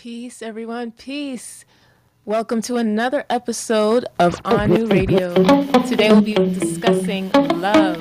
Peace, everyone. Peace. Welcome to another episode of On New Radio. Today we'll be discussing love.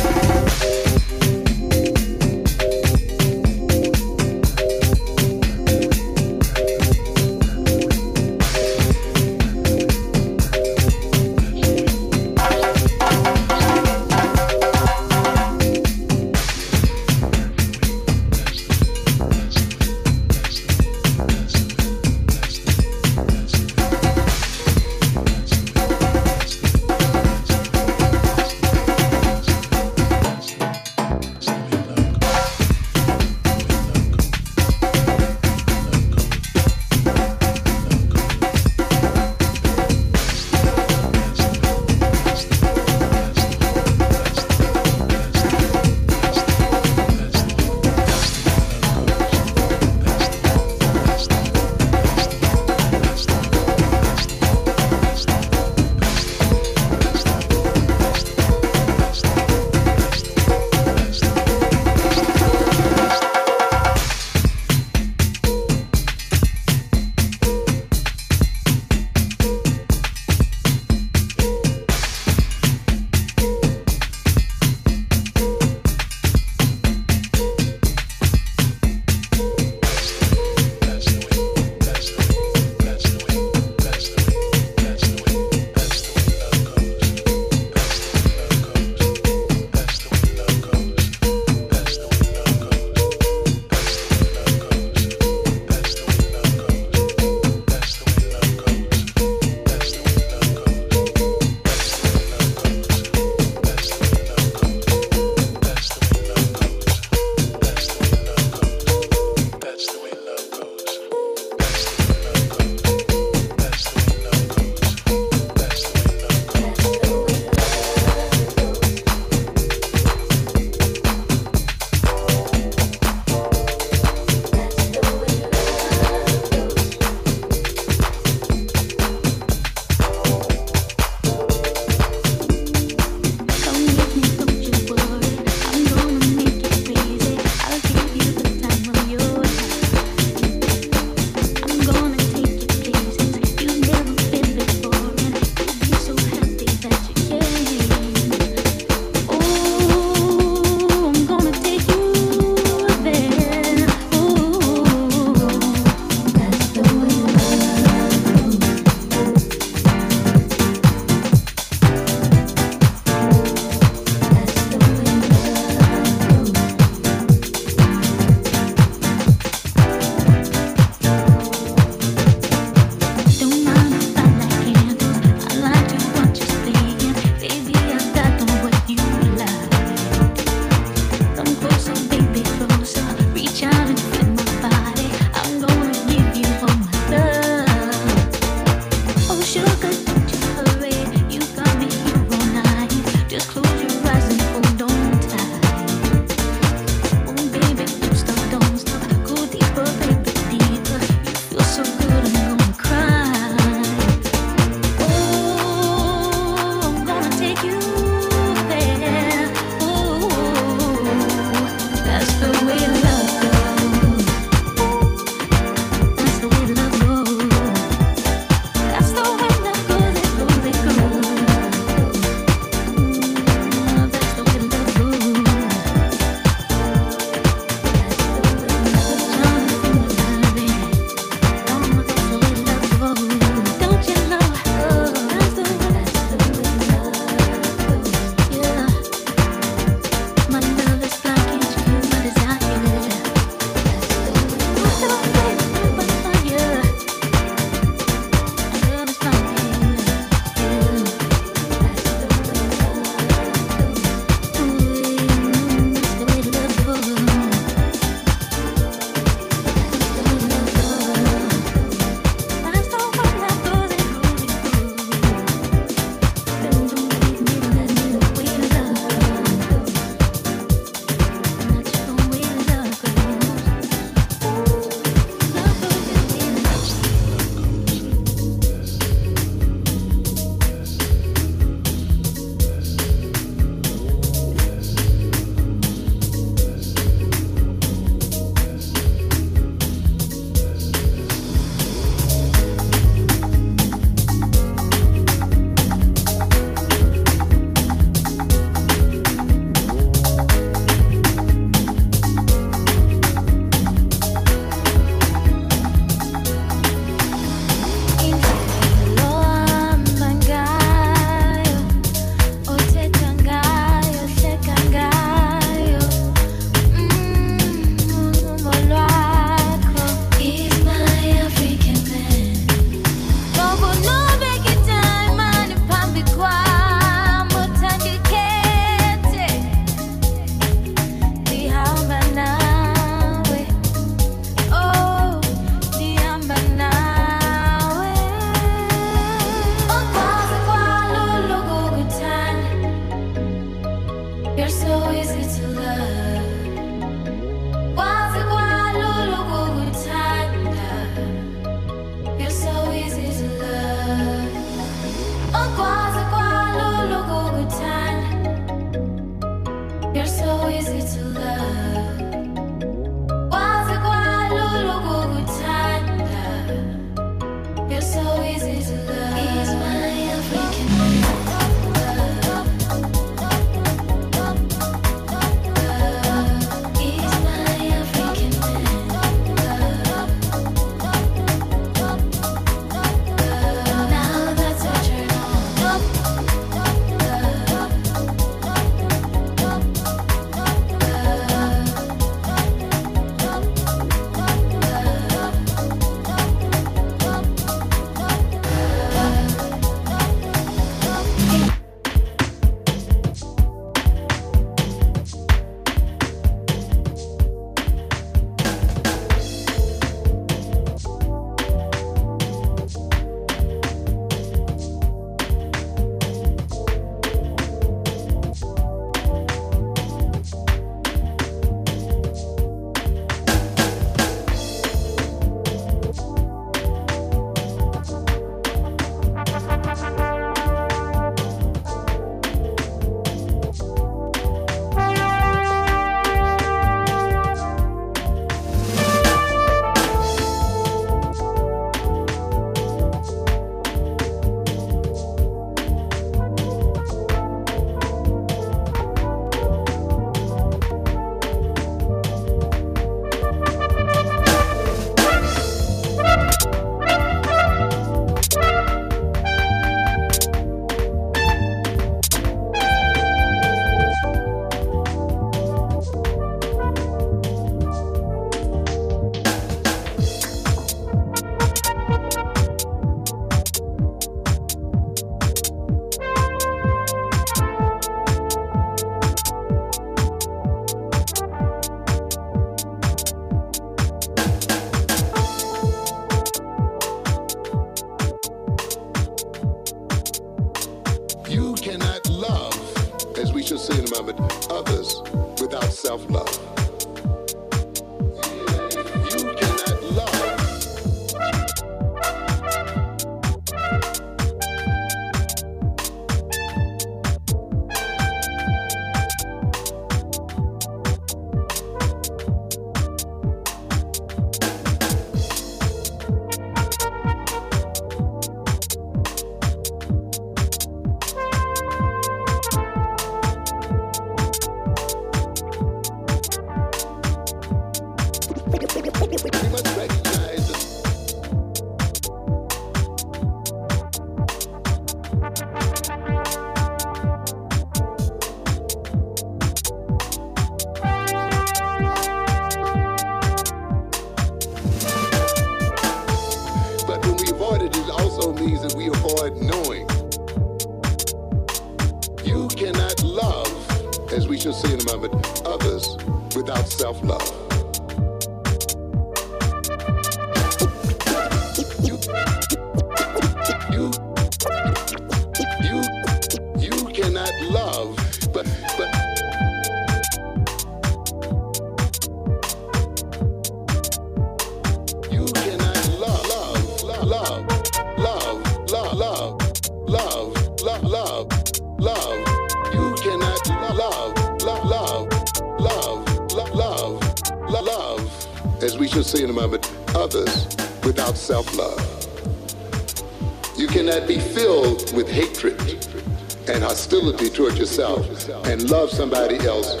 Hostility toward yourself and love somebody else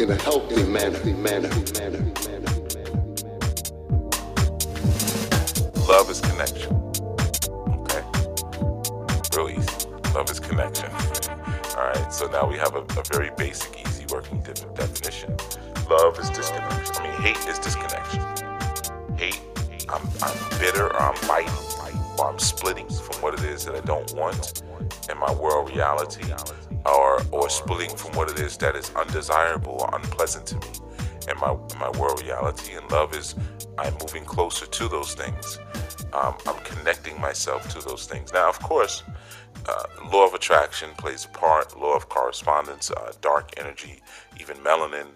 in a healthy manner, manner. Love is connection. Okay? Real easy. Love is connection. Alright, so now we have a, a very basic, easy working de- definition. Love is disconnection. I mean, hate is disconnection. Hate, I'm, I'm bitter or I'm biting or I'm splitting is that I don't want in my world reality or, or splitting from what it is that is undesirable or unpleasant to me in my in my world reality. And love is I'm moving closer to those things. Um, I'm connecting myself to those things. Now, of course, uh, law of attraction plays a part. Law of correspondence, uh, dark energy, even melanin,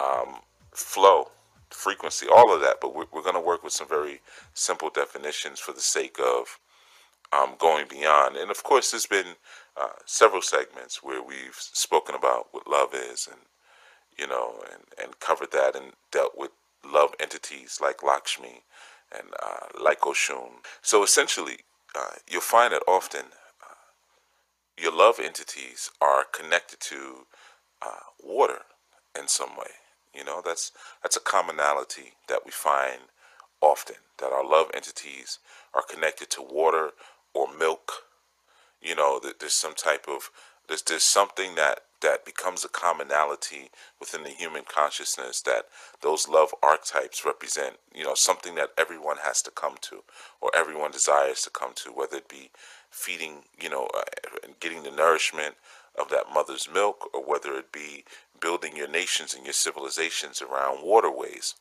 um, flow, frequency, all of that. But we're, we're going to work with some very simple definitions for the sake of um, going beyond. And of course, there's been uh, several segments where we've spoken about what love is and you know, and, and covered that and dealt with love entities like Lakshmi and uh, like Oshun. So essentially, uh, you'll find that often uh, your love entities are connected to uh, water in some way. You know, that's that's a commonality that we find often that our love entities are connected to water or milk you know there's some type of there's there's something that that becomes a commonality within the human consciousness that those love archetypes represent you know something that everyone has to come to or everyone desires to come to whether it be feeding you know uh, and getting the nourishment of that mother's milk or whether it be building your nations and your civilizations around waterways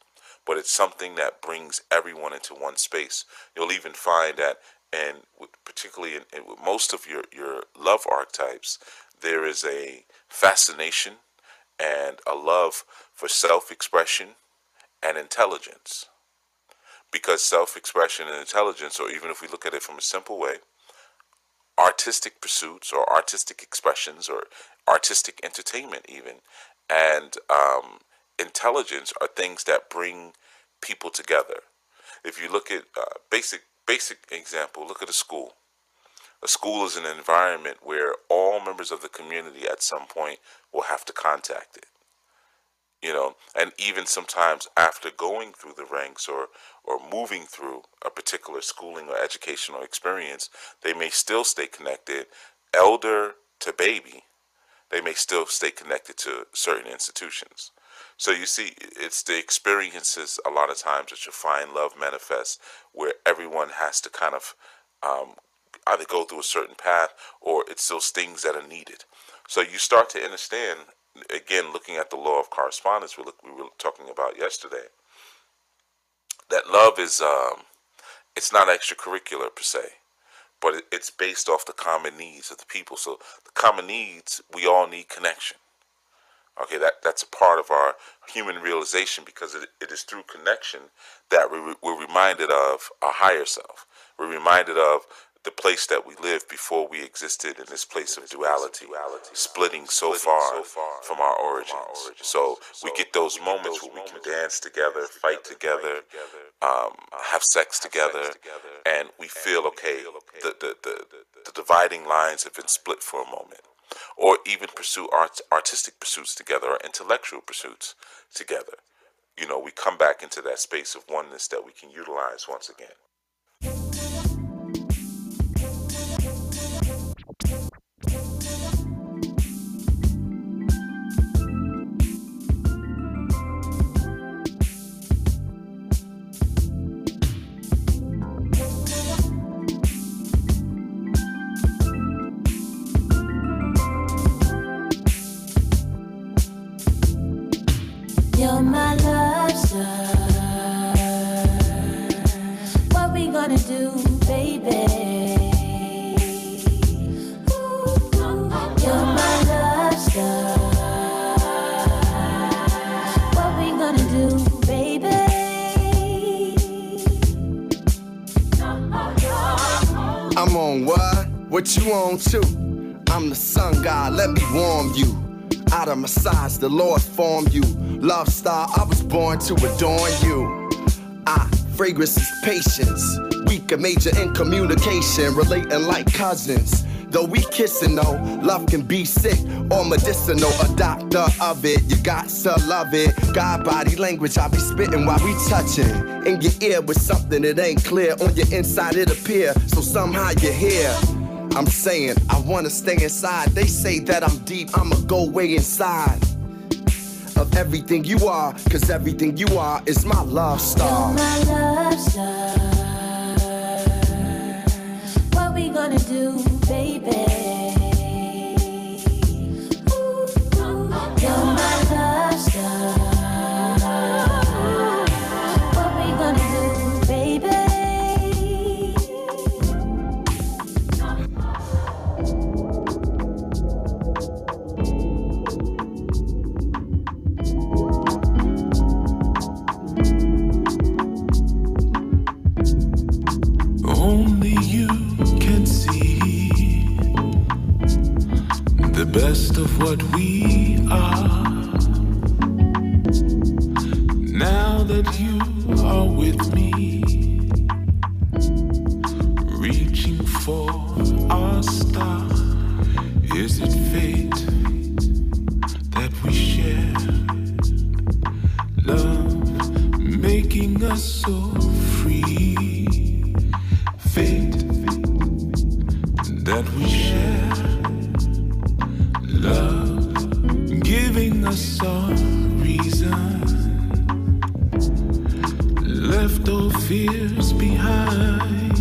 but it's something that brings everyone into one space. You'll even find that, and with, particularly in, in with most of your, your love archetypes, there is a fascination and a love for self expression and intelligence. Because self expression and intelligence, or even if we look at it from a simple way, artistic pursuits or artistic expressions or artistic entertainment, even, and um, intelligence are things that bring people together. If you look at uh, basic basic example, look at a school. A school is an environment where all members of the community at some point will have to contact it. You know, and even sometimes after going through the ranks or or moving through a particular schooling or educational experience, they may still stay connected, elder to baby. They may still stay connected to certain institutions. So you see, it's the experiences a lot of times that you find love manifest, where everyone has to kind of um, either go through a certain path or it's those things that are needed. So you start to understand, again, looking at the law of correspondence we, look, we were talking about yesterday, that love is, um, it's not extracurricular per se, but it, it's based off the common needs of the people. So the common needs, we all need connection. Okay, that, that's a part of our human realization because it, it is through connection that we, we're reminded of our higher self. We're reminded of the place that we lived before we existed in this place of duality, splitting so far from our origins. So we get those moments where we can dance together, fight together, um, have sex together, and we feel okay. The, the, the, the dividing lines have been split for a moment or even pursue art, artistic pursuits together or intellectual pursuits together. You know, we come back into that space of oneness that we can utilize once again. I'm on what? What you on too? I'm the sun god, let me warm you. Out of size, the Lord formed you. Love star, I was born to adorn you. Ah, fragrance is patience. Weak and major in communication, relating like cousins. Though we kissing though, love can be sick or medicinal. A doctor of it, you got to love it. God body language, I be spitting while we touching. In your ear with something that ain't clear. On your inside it appear, so somehow you're here. I'm saying I wanna stay inside. They say that I'm deep, I'ma go way inside of everything you are, cause everything you are is my love You're my love star. Gonna do, baby? You're my love star. Of what we are. Now that you are with me, fears behind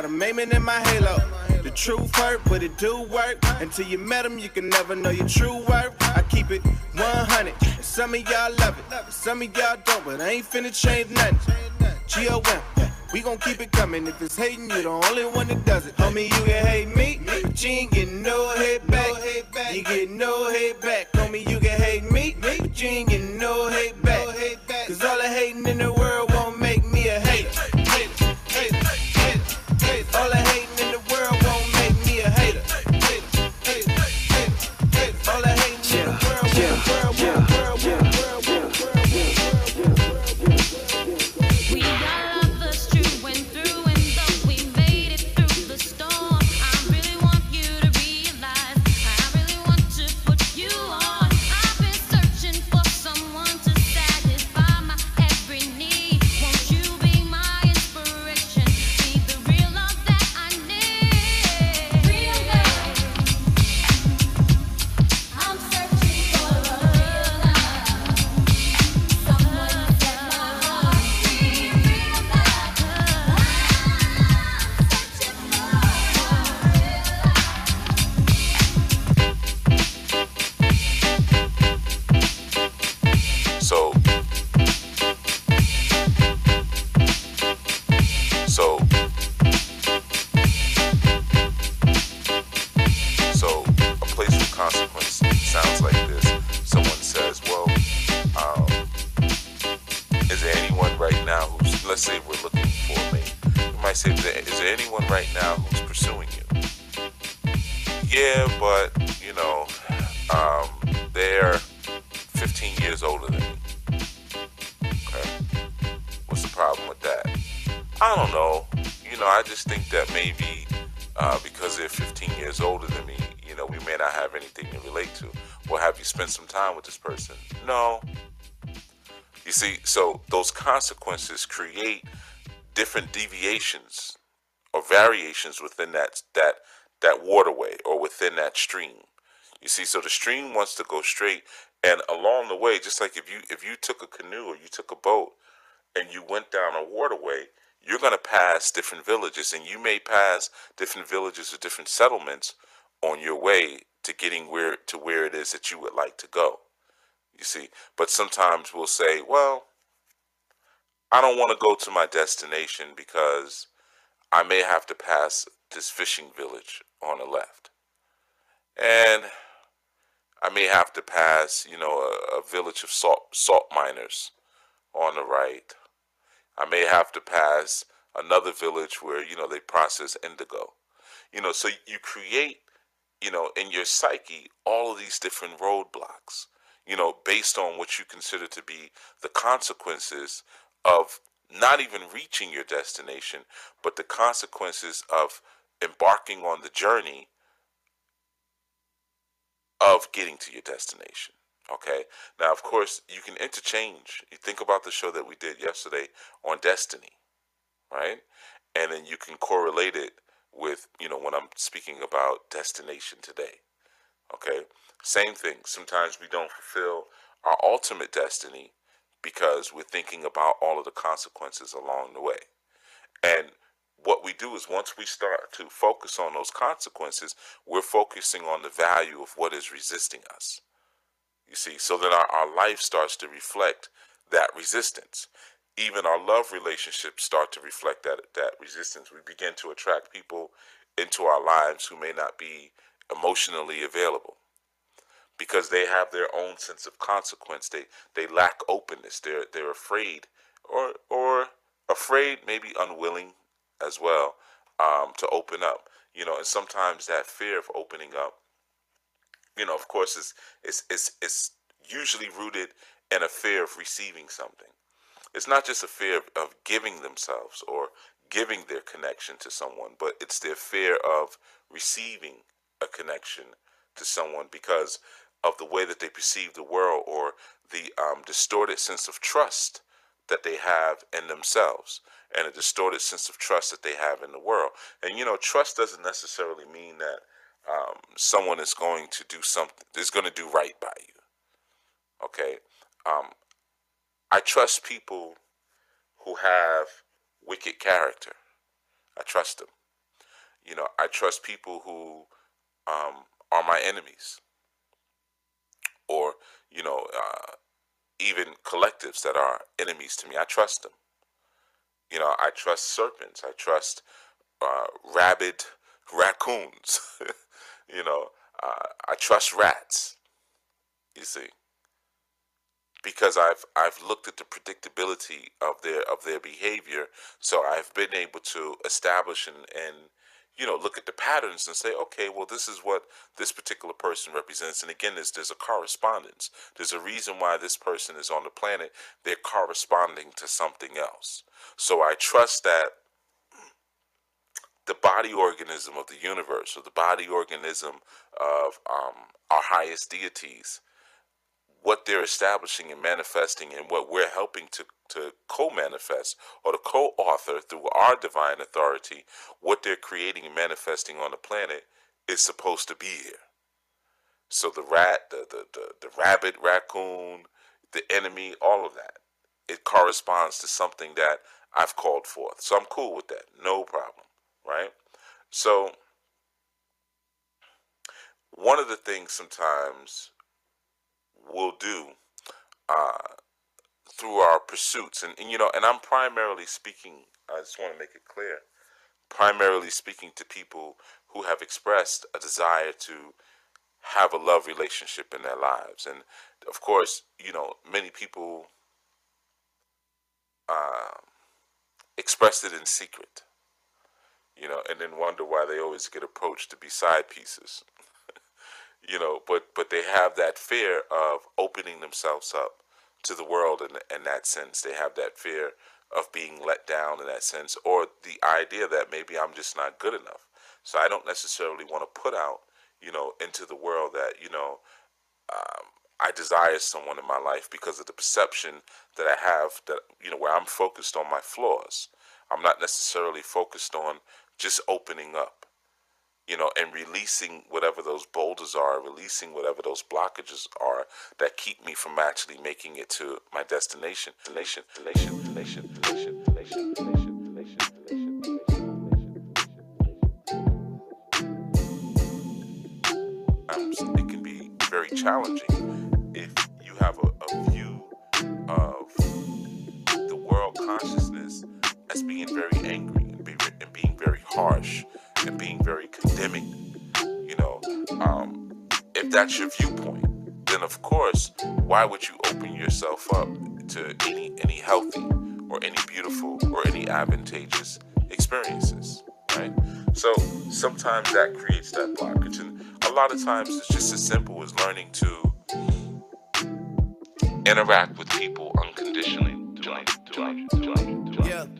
Got a maiming in my halo. The truth hurt, but it do work. Until you met him, you can never know your true worth. I keep it 100. Some of y'all love it, some of y'all don't, but I ain't finna change nothing. G-O-M, we gon' keep it coming. If it's hating, you the only one that does it. Homie, you can hate me, but you ain't getting no hate back. You get no hate back. Homie, you can hate me, but you ain't getting no hate back. Cause all the hating in the world this person. No. You see, so those consequences create different deviations or variations within that that that waterway or within that stream. You see, so the stream wants to go straight, and along the way, just like if you if you took a canoe or you took a boat and you went down a waterway, you're going to pass different villages, and you may pass different villages or different settlements on your way to getting where to where it is that you would like to go. You see, but sometimes we'll say, well, I don't want to go to my destination because I may have to pass this fishing village on the left. And I may have to pass, you know, a, a village of salt, salt miners on the right. I may have to pass another village where, you know, they process indigo. You know, so you create, you know, in your psyche all of these different roadblocks you know, based on what you consider to be the consequences of not even reaching your destination, but the consequences of embarking on the journey of getting to your destination. Okay. Now, of course, you can interchange. You think about the show that we did yesterday on destiny, right? And then you can correlate it with, you know, when I'm speaking about destination today. Okay. Same thing. Sometimes we don't fulfill our ultimate destiny because we're thinking about all of the consequences along the way. And what we do is once we start to focus on those consequences, we're focusing on the value of what is resisting us. You see, so then our, our life starts to reflect that resistance. Even our love relationships start to reflect that that resistance. We begin to attract people into our lives who may not be emotionally available because they have their own sense of consequence. They they lack openness. They're they're afraid or or afraid, maybe unwilling as well, um, to open up. You know, and sometimes that fear of opening up, you know, of course, is is is is usually rooted in a fear of receiving something. It's not just a fear of, of giving themselves or giving their connection to someone, but it's their fear of receiving a connection to someone because of the way that they perceive the world or the um, distorted sense of trust that they have in themselves and a distorted sense of trust that they have in the world. And you know, trust doesn't necessarily mean that um, someone is going to do something, is going to do right by you. Okay. Um, I trust people who have wicked character. I trust them. You know, I trust people who um, are my enemies, or you know, uh, even collectives that are enemies to me. I trust them. You know, I trust serpents. I trust uh, rabid raccoons. you know, uh, I trust rats. You see, because I've I've looked at the predictability of their of their behavior, so I've been able to establish and and you know look at the patterns and say, okay, well this is what this particular person represents. And again, there's there's a correspondence. There's a reason why this person is on the planet. They're corresponding to something else. So I trust that the body organism of the universe, or the body organism of um, our highest deities, what they're establishing and manifesting, and what we're helping to, to co manifest or to co author through our divine authority, what they're creating and manifesting on the planet is supposed to be here. So the rat, the, the, the, the rabbit, raccoon, the enemy, all of that, it corresponds to something that I've called forth. So I'm cool with that. No problem. Right? So one of the things sometimes we'll do uh, through our pursuits, and, and you know, and I'm primarily speaking, I just want to make it clear, primarily speaking to people who have expressed a desire to have a love relationship in their lives. And of course, you know, many people um, expressed it in secret, you know, and then wonder why they always get approached to be side pieces, you know. But but they have that fear of opening themselves up to the world in in that sense. They have that fear of being let down in that sense, or the idea that maybe I'm just not good enough. So I don't necessarily want to put out, you know, into the world that you know. Um, I desire someone in my life because of the perception that I have that you know where I'm focused on my flaws. I'm not necessarily focused on just opening up, you know, and releasing whatever those boulders are, releasing whatever those blockages are that keep me from actually making it to my destination. Destination, destination, destination, destination, destination. It can be very challenging if you have a, a view of the world consciousness as being very angry and, be, and being very harsh and being very condemning. You know, um, if that's your viewpoint, then of course, why would you open yourself up to any any healthy or any beautiful or any advantageous experiences, right? So sometimes that creates that blockage, and a lot of times it's just as simple as learning to interact with people unconditionally. Yeah.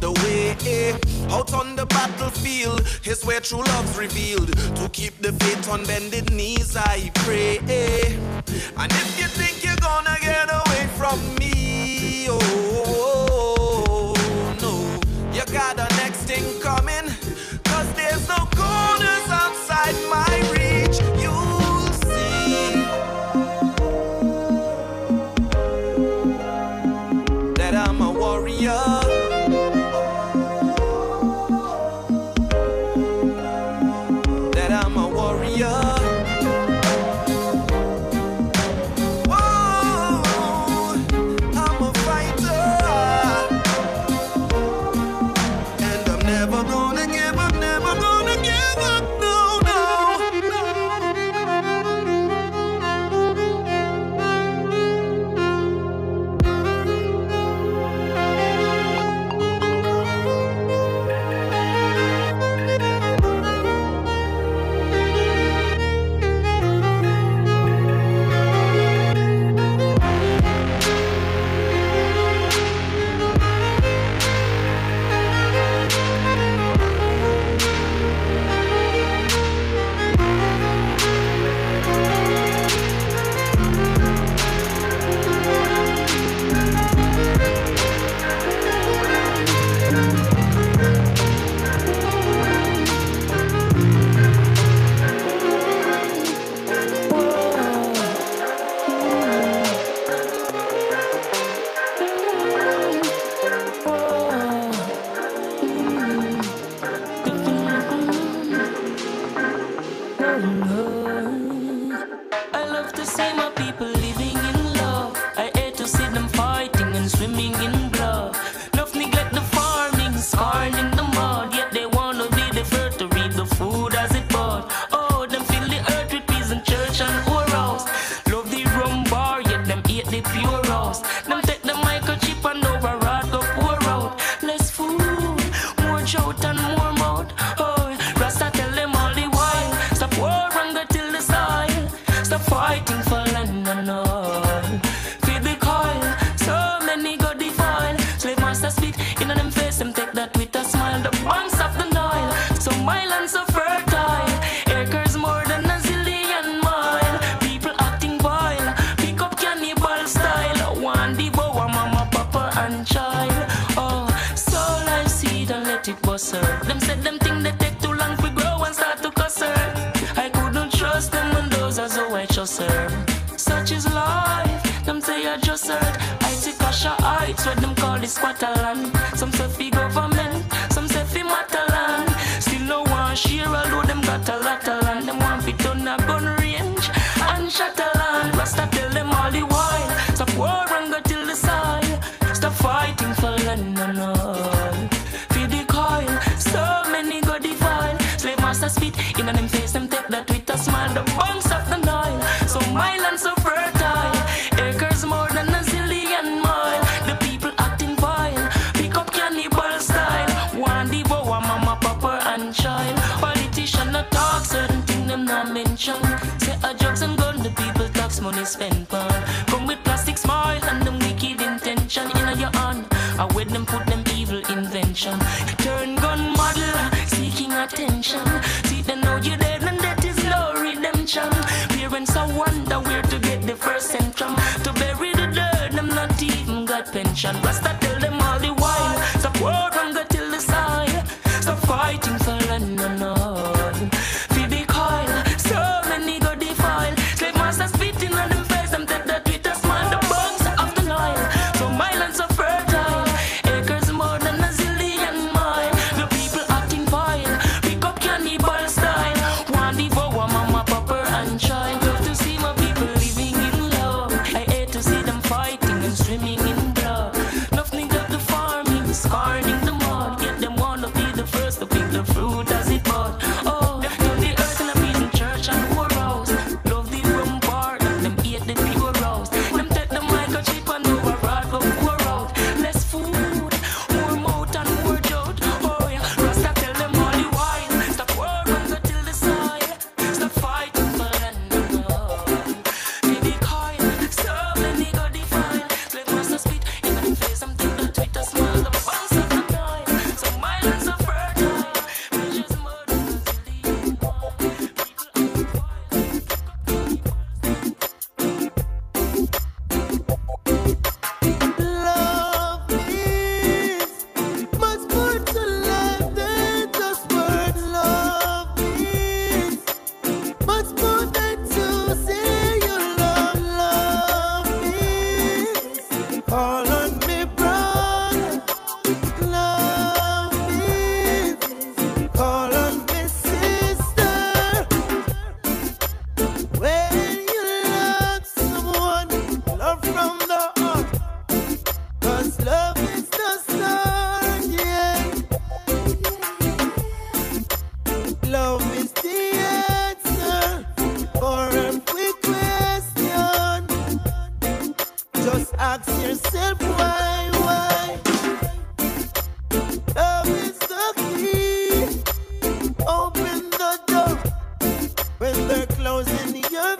The way. Eh, out on the battlefield is where true love's revealed. To keep the faith on bended knees, I pray. Eh. And if you think you're gonna get away from me, attention. Rasta tell them all the while. So pour Just ask yourself why, why? Love is the key. Open the door when they're closing your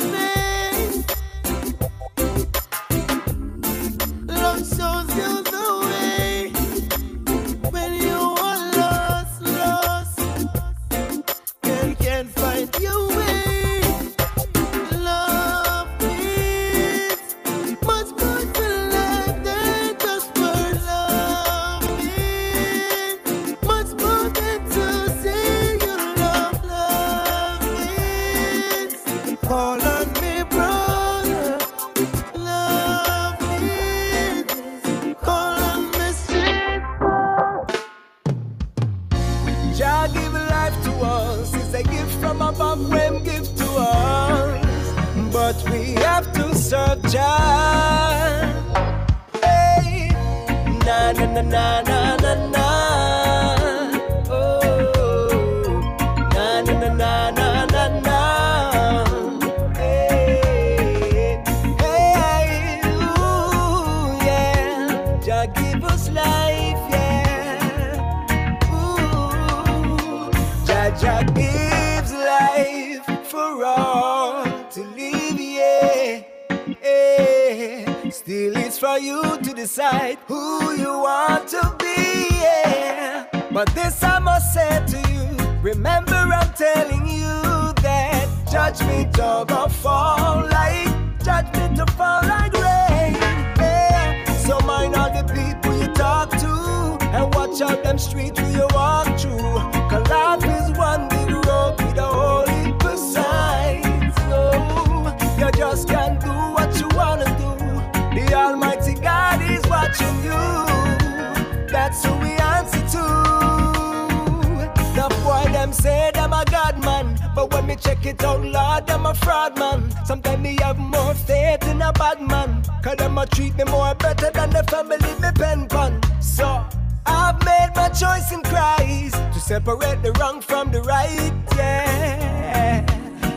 check it out, Lord, them a fraud man. Sometimes me have more faith in a bad man, cause them a treat me more better than the family me pen pan. So I've made my choice in Christ to separate the wrong from the right. Yeah,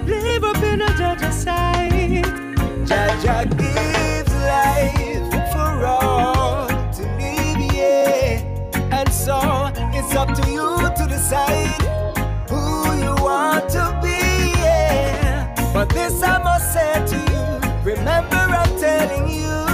live up in a judge's sight. Jaja gives life for all to live, yeah. And so it's up to you to decide who you want to be. But this I must say to you, remember I'm telling you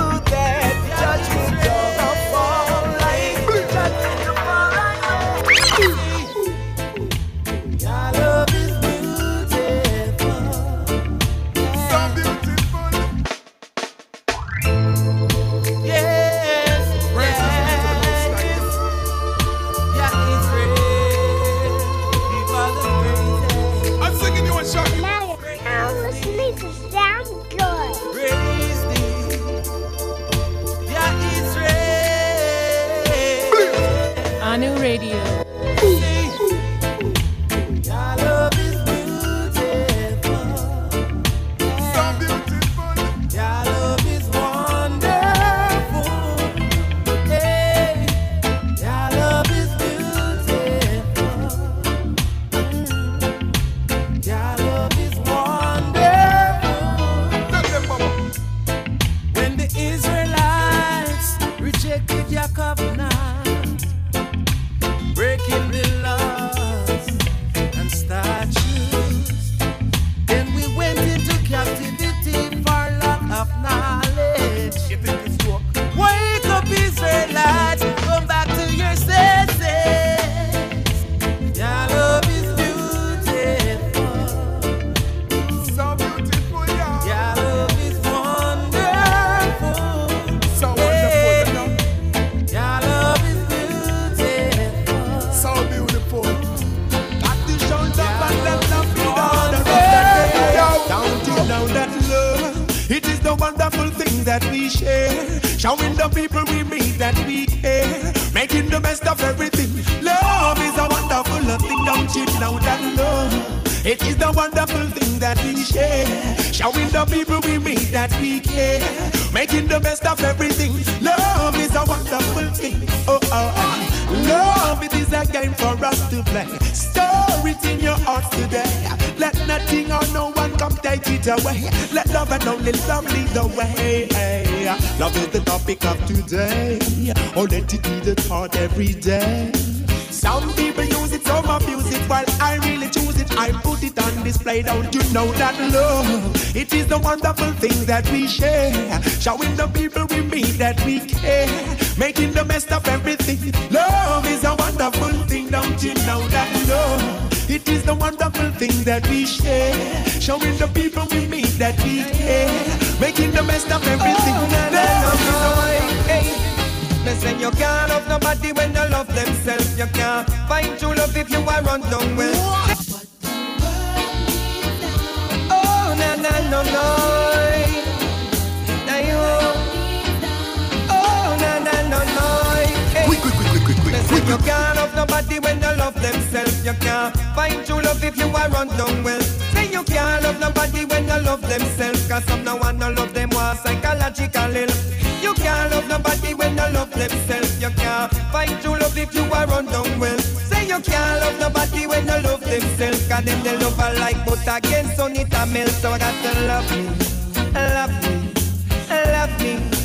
away. Let love and only love lead the way. Love is the topic of today. Oh, let it be the thought every day. Some people use it, some abuse it. While I really choose it, I put it on display. Don't you know that love? It is the wonderful thing that we share. Showing the people we meet that we care. Making the best of everything. Love is a wonderful thing. Don't you know that love? It is the wonderful thing that we share. Showing the people we meet that we care. Making the best of everything. Oh, na, na, Love is a na, na, hey. They say you can't love nobody when they love themselves. You can't find true love if you are run down well. Oh, na na no no. You can't love nobody when you love themselves. You can't find true love if you are run down well. Say you can't love nobody when you love themselves. Cause some no one no love them want psychological help. You can't love nobody when you love themselves. You can't find true love if you are run down well. Say you can't love nobody when you love themselves. Cause them they love a like but again so it a melt. So I got to love me, love me, love me.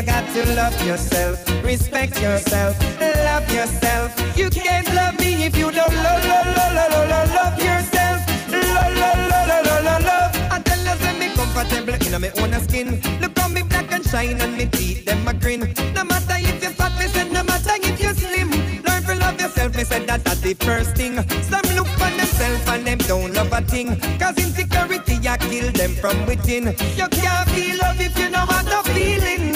You got to love yourself, respect yourself, love yourself. You can't love me if you don't love, love, love, love, love, love, yourself. Love, love, love, love, love, love. I tell you, say me comfortable in my own skin. Look how me black and shine and me teeth them a grin. No matter if you fat, me said no matter if you slim. Learn to love yourself, me said that that's the first thing. Some look for themselves and them don't love a thing. Cause insecurity I kill them from within. You can't feel love if you don't have no feeling.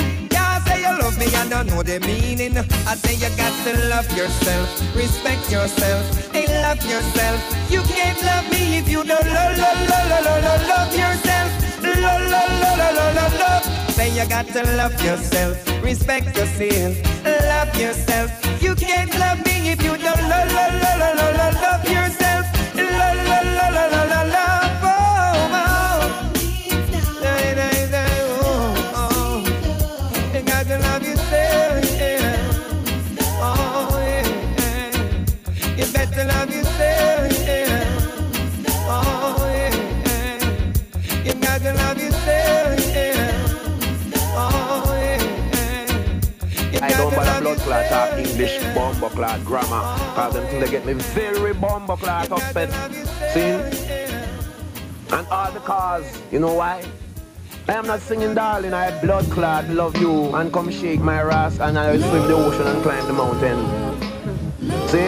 Me, I don't know the meaning. I say you got to love yourself, respect yourself, and love yourself. You can't love me if you don't love, love, love, love, love, love, yourself. Love, love, love, love, love, love. Say you got to love yourself, Respect yourself, love yourself. You can't love me if you don't love, love, love, love, love, love yourself. Clot grammar. Cause them things they get me very bomber clot upset. See? And all the because, you know why? I am not singing darling, I blood clot, love you, and come shake my ass and I will swim the ocean and climb the mountain. See?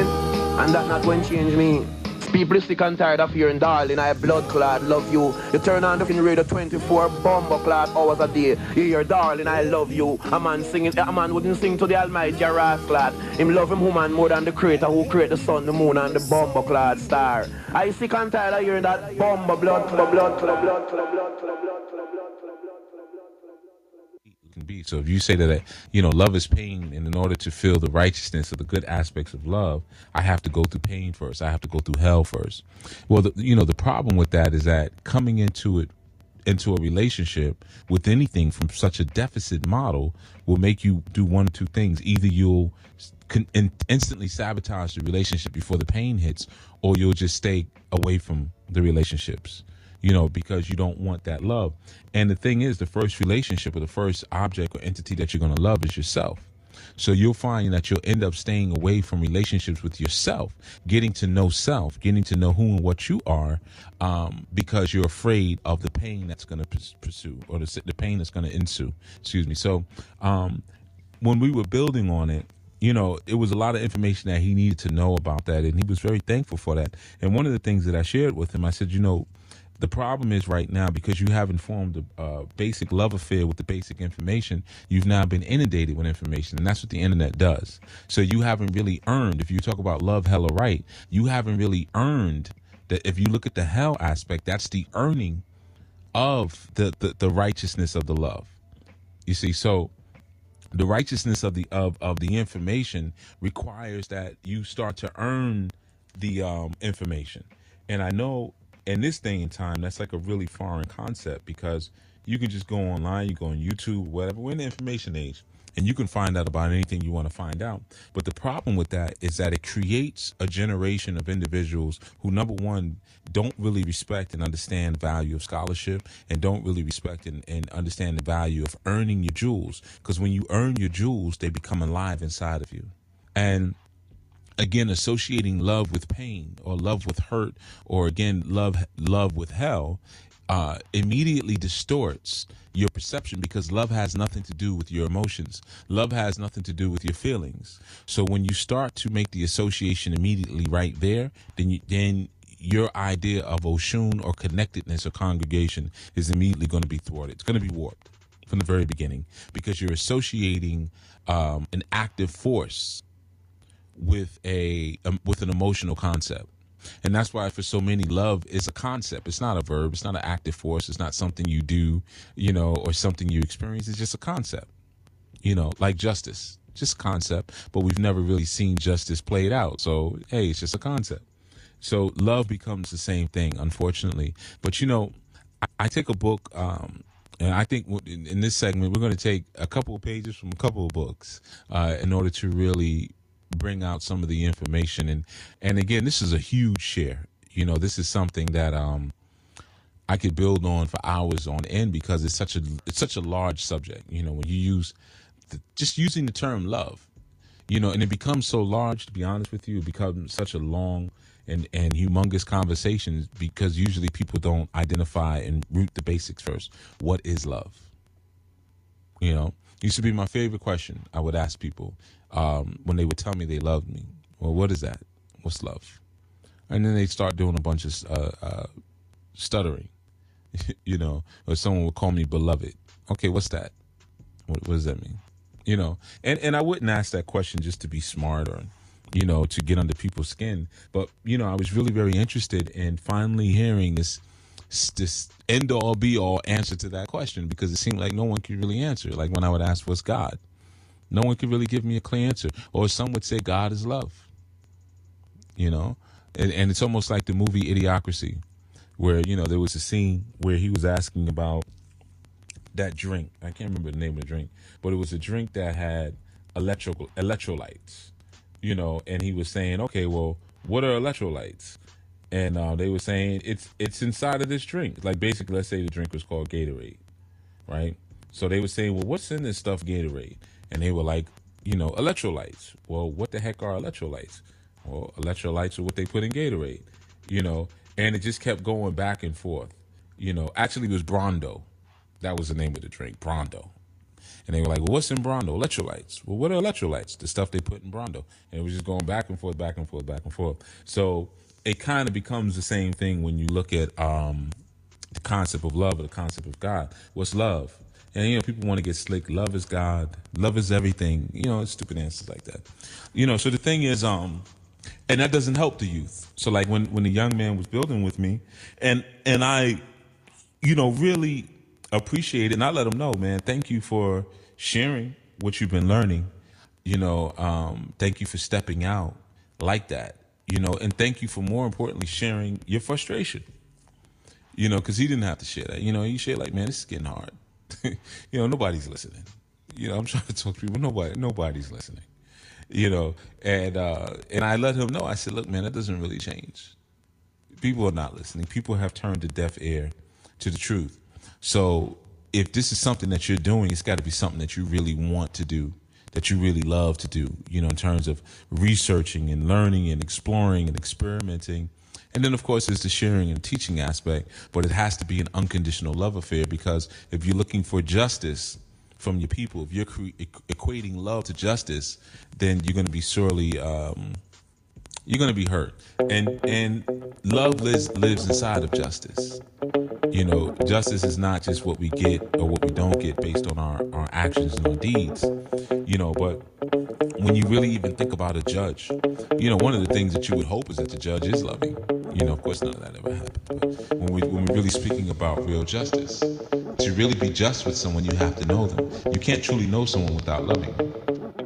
And that not going change me. People sick and tired of hearing darling, I blood clot, love you. You turn on the radio 24 bomber clot hours a day. You hear darling, I love you. A man singing, a man wouldn't sing to the almighty Ras clot. Him love him woman more than the creator who create the sun, the moon and the bomber clot star. I sick and tired of hearing that bomber blood blood clot, blood clot, blood clot, blood clot. Can be. So if you say that, you know, love is pain, and in order to feel the righteousness of the good aspects of love, I have to go through pain first. I have to go through hell first. Well, the, you know, the problem with that is that coming into it, into a relationship with anything from such a deficit model will make you do one or two things. Either you'll in- instantly sabotage the relationship before the pain hits, or you'll just stay away from the relationships you know, because you don't want that love. And the thing is, the first relationship or the first object or entity that you're going to love is yourself. So you'll find that you'll end up staying away from relationships with yourself, getting to know self, getting to know who and what you are, um, because you're afraid of the pain that's going to pursue or the, the pain that's going to ensue. Excuse me. So um, when we were building on it, you know, it was a lot of information that he needed to know about that, and he was very thankful for that. And one of the things that I shared with him, I said, you know, the problem is right now because you haven't formed a uh, basic love affair with the basic information, you've now been inundated with information, and that's what the internet does. So you haven't really earned. If you talk about love, hell, or right, you haven't really earned that. If you look at the hell aspect, that's the earning of the the, the righteousness of the love. You see, so the righteousness of the of of the information requires that you start to earn the um information. And I know in this day and time, that's like a really foreign concept because you can just go online, you go on YouTube, whatever. We're in the information age, and you can find out about anything you want to find out. But the problem with that is that it creates a generation of individuals who, number one, don't really respect and understand value of scholarship and don't really respect and, and understand the value of earning your jewels. Because when you earn your jewels, they become alive inside of you. And again associating love with pain or love with hurt or again love love with hell uh, immediately distorts your perception because love has nothing to do with your emotions. Love has nothing to do with your feelings. So when you start to make the association immediately right there, then you, then your idea of Oshun or connectedness or congregation is immediately going to be thwarted. It's going to be warped from the very beginning because you're associating um, an active force with a um, with an emotional concept. And that's why for so many love is a concept. It's not a verb. It's not an active force. It's not something you do you know or something you experience. It's just a concept. You know like justice. Just concept. But we've never really seen justice played out. So hey it's just a concept. So love becomes the same thing unfortunately. But you know i, I take a book um and I think in, this segment, we're going to take a couple of pages from a couple of books uh, in order to really bring out some of the information. And and again this is a huge share. You know this is something that um i could build on for hours on end because it's such a it's such a large subject. You know when you use the, just using the term love you know and it becomes so large to be honest with you it becomes such a long and and humongous conversation because usually people don't identify and root the basics first. What is love? You know used to be my favorite question i would ask people um, when they would tell me they loved me. Well, what is that? What's love? And then they start doing a bunch of uh, uh, stuttering, you know, or someone would call me beloved. Okay, what's that? What, what does that mean? You know, and, and I wouldn't ask that question just to be smart or, you know, to get under people's skin. But, you know, I was really very interested in finally hearing this this end all be all answer to that question because it seemed like no one could really answer. Like when I would ask, what's God? No one could really give me a clear answer. Or some would say God is love. You know, and, and it's almost like the movie Idiocracy, where you know there was a scene where he was asking about that drink. I can't remember the name of the drink, but it was a drink that had electrical electrolytes. You know, and he was saying, okay, well, what are electrolytes? And uh, they were saying it's it's inside of this drink. Like basically, let's say the drink was called Gatorade, right? So they were saying, well, what's in this stuff Gatorade? And they were like, you know, electrolytes. Well, what the heck are electrolytes? Well, electrolytes are what they put in Gatorade, you know. And it just kept going back and forth. You know, actually, it was Brawndo. That was the name of the drink, Brawndo. And they were like, well, what's in Brawndo? Electrolytes. Well, what are electrolytes? The stuff they put in Brawndo. And it was just going back and forth, back and forth, back and forth. So it kind of becomes the same thing when you look at um, the concept of love or the concept of God. What's love? And you know, people want to get slick. Love is God. Love is everything. You know, stupid answers like that. You know, so the thing is, um, and that doesn't help the youth. So like when when the young man was building with me, and and I, you know, really appreciate it, and I let him know, man. Thank you for sharing what you've been learning. You know, um, thank you for stepping out like that. You know, and thank you for more importantly sharing your frustration. You know, because he didn't have to share that. You know, he shared like, man, this is getting hard. you know, nobody's listening. You know, I'm trying to talk to people. Nobody, nobody's listening. You know, and uh, and I let him know. I said, look, man, that doesn't really change. People are not listening. People have turned a deaf ear to the truth. So if this is something that you're doing, it's got to be something that you really want to do, that you really love to do. You know, in terms of researching and learning and exploring and experimenting. And then, of course, there's the sharing and teaching aspect, but it has to be an unconditional love affair because if you're looking for justice from your people, if you're equating love to justice, then you're going to be sorely, um, you're going to be hurt. And and love lives lives inside of justice. You know, justice is not just what we get or what we don't get based on our, our actions and our deeds. You know, but when you really even think about a judge, you know, one of the things that you would hope is that the judge is loving. You know, of course, none of that ever happened. But when, we, when we're really speaking about real justice, to really be just with someone, you have to know them. You can't truly know someone without loving them.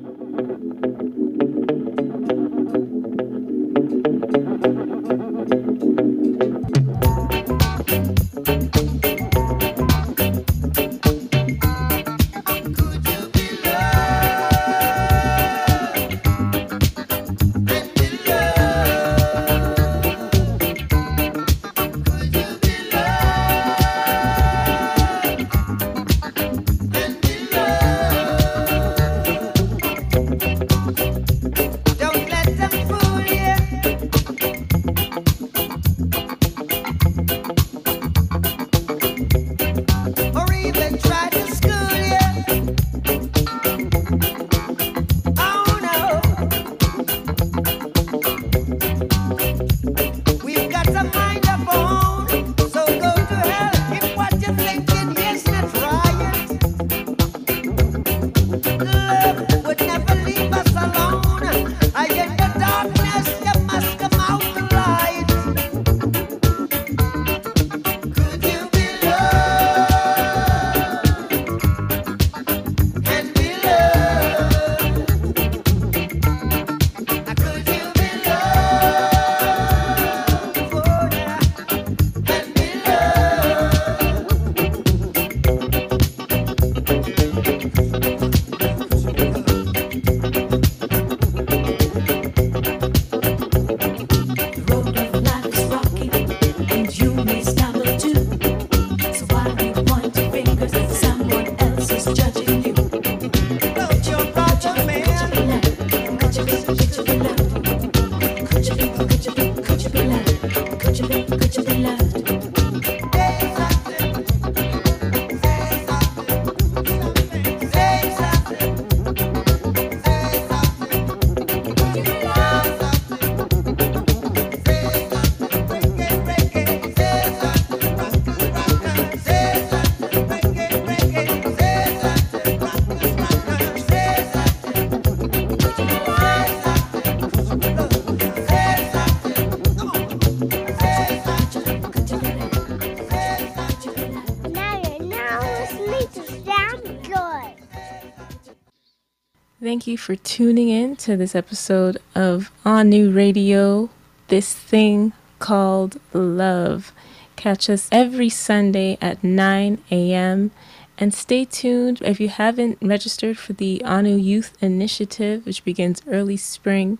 Thank you for tuning in to this episode of Anu Radio, this thing called love. Catch us every Sunday at 9 a.m. And stay tuned if you haven't registered for the Anu Youth Initiative, which begins early spring.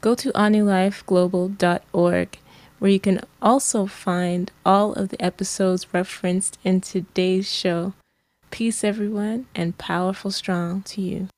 Go to anulifeglobal.org, where you can also find all of the episodes referenced in today's show. Peace, everyone, and powerful strong to you.